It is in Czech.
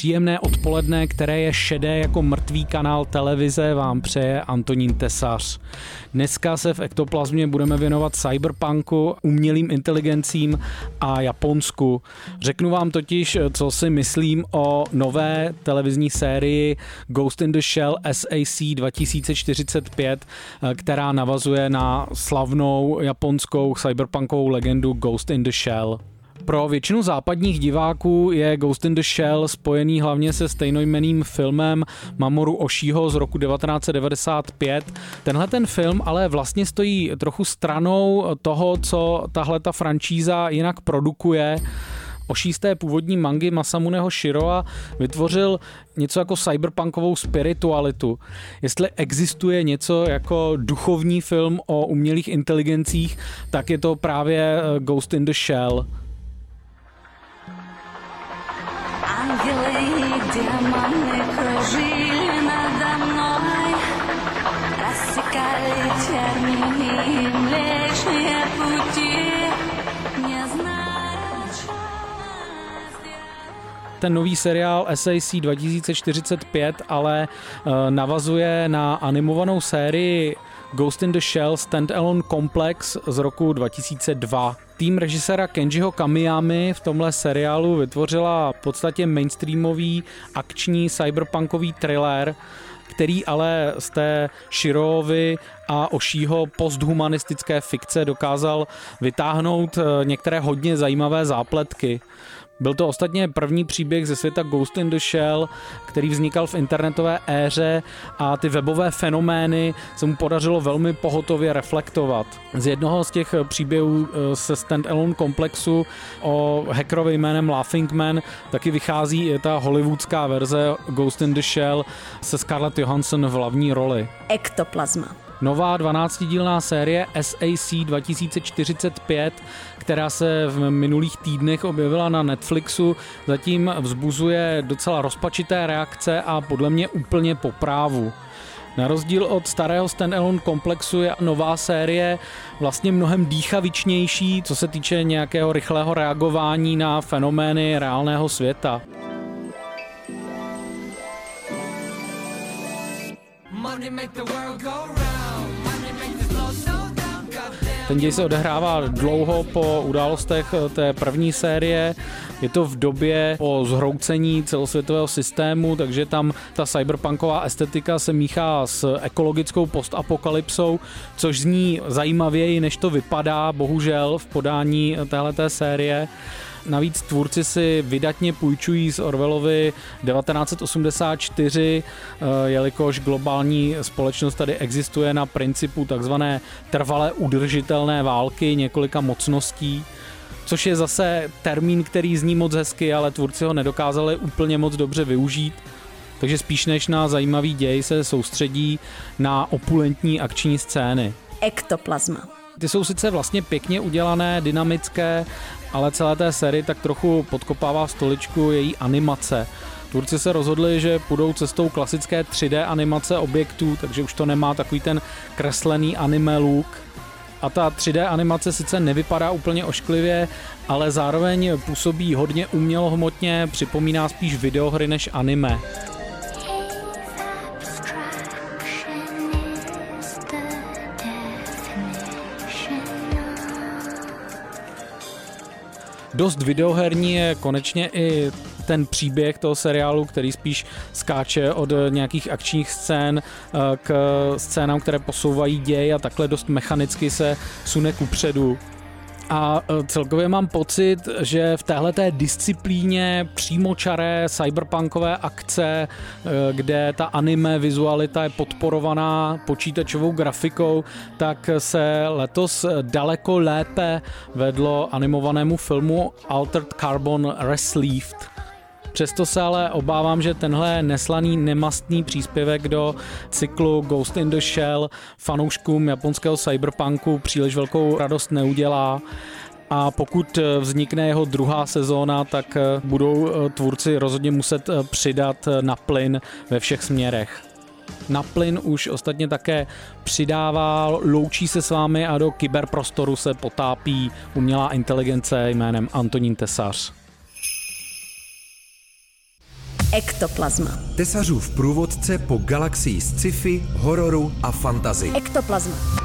Příjemné odpoledne, které je šedé jako mrtvý kanál televize, vám přeje Antonín Tesař. Dneska se v Ektoplazmě budeme věnovat cyberpunku, umělým inteligencím a Japonsku. Řeknu vám totiž, co si myslím o nové televizní sérii Ghost in the Shell SAC 2045, která navazuje na slavnou japonskou cyberpunkovou legendu Ghost in the Shell. Pro většinu západních diváků je Ghost in the Shell spojený hlavně se stejnojmeným filmem Mamoru Oshího z roku 1995. Tenhle ten film ale vlastně stojí trochu stranou toho, co tahle ta franšíza jinak produkuje. Oší z té původní mangy Masamuneho Shiroa vytvořil něco jako cyberpunkovou spiritualitu. Jestli existuje něco jako duchovní film o umělých inteligencích, tak je to právě eh, Ghost in the Shell. демоны кружили надо мной, рассекали тернии млечные пути. ten nový seriál SAC 2045 ale uh, navazuje na animovanou sérii Ghost in the Shell Standalone Complex z roku 2002. Tým režiséra Kenjiho Kamiyami v tomhle seriálu vytvořila v podstatě mainstreamový akční cyberpunkový thriller, který ale z té Shirovy a Ošího posthumanistické fikce dokázal vytáhnout eh, některé hodně zajímavé zápletky. Byl to ostatně první příběh ze světa Ghost in the Shell, který vznikal v internetové éře a ty webové fenomény se mu podařilo velmi pohotově reflektovat. Z jednoho z těch příběhů eh, se standalone komplexu o hackerovi jménem Laughing Man taky vychází i ta hollywoodská verze Ghost in the Shell se Scarlett Johansson v hlavní roli. Ektoplazma. Nová 12-dílná série SAC 2045, která se v minulých týdnech objevila na Netflixu, zatím vzbuzuje docela rozpačité reakce a podle mě úplně po právu. Na rozdíl od starého standalone komplexu je nová série vlastně mnohem dýchavičnější, co se týče nějakého rychlého reagování na fenomény reálného světa. Money make the world go round. Ten děj se odehrává dlouho po událostech eh, té první série. Je to v době po zhroucení celosvětového systému, takže tam ta cyberpunková estetika se míchá s ekologickou postapokalypsou, což zní zajímavěji, než to vypadá, bohužel, v podání téhleté série. Navíc tvůrci si vydatně půjčují z Orwellovy 1984, eh, jelikož globální společnost tady existuje na principu takzvané trvalé udržitelné války několika mocností což je zase termín, který zní moc hezky, ale tvůrci ho nedokázali úplně moc dobře využít. Takže spíš než na zajímavý děj se soustředí na opulentní akční scény. Ektoplazma. Ty jsou sice vlastně pěkně udělané, dynamické, ale celé té sérii tak trochu podkopává stoličku její animace. Tvůrci se rozhodli, že půjdou cestou klasické 3D animace objektů, takže už to nemá takový ten kreslený anime look. A ta 3D animace sice nevypadá úplně ošklivě, ale zároveň působí hodně umělohmotně, připomíná spíš videohry než anime. Dost videoherní je konečně i ten příběh toho seriálu, který spíš skáče od nějakých akčních scén eh, k scénám, které posouvají děj a takhle dost mechanicky se sune kupředu. A e, celkově mám pocit, že v téhle disciplíně přímočaré cyberpunkové akce, e, kde ta anime vizualita je podporovaná počítačovou grafikou, tak se letos daleko lépe vedlo animovanému filmu Altered Carbon Resleeved Přesto se ale obávám, že tenhle neslaný, nemastný příspěvek do cyklu Ghost in the Shell fanouškům japonského cyberpunku příliš velkou radost neudělá a pokud vznikne jeho druhá sezóna, tak budou eh, tvůrci rozhodně muset eh, přidat eh, na plyn ve všech směrech. Na plyn už ostatně také přidává, loučí se s vámi a do kyberprostoru se potápí umělá inteligence jménem Antonín Tesař. Ektoplazma. Tesařův průvodce po galaxii sci-fi, hororu a fantazy. Ektoplazma.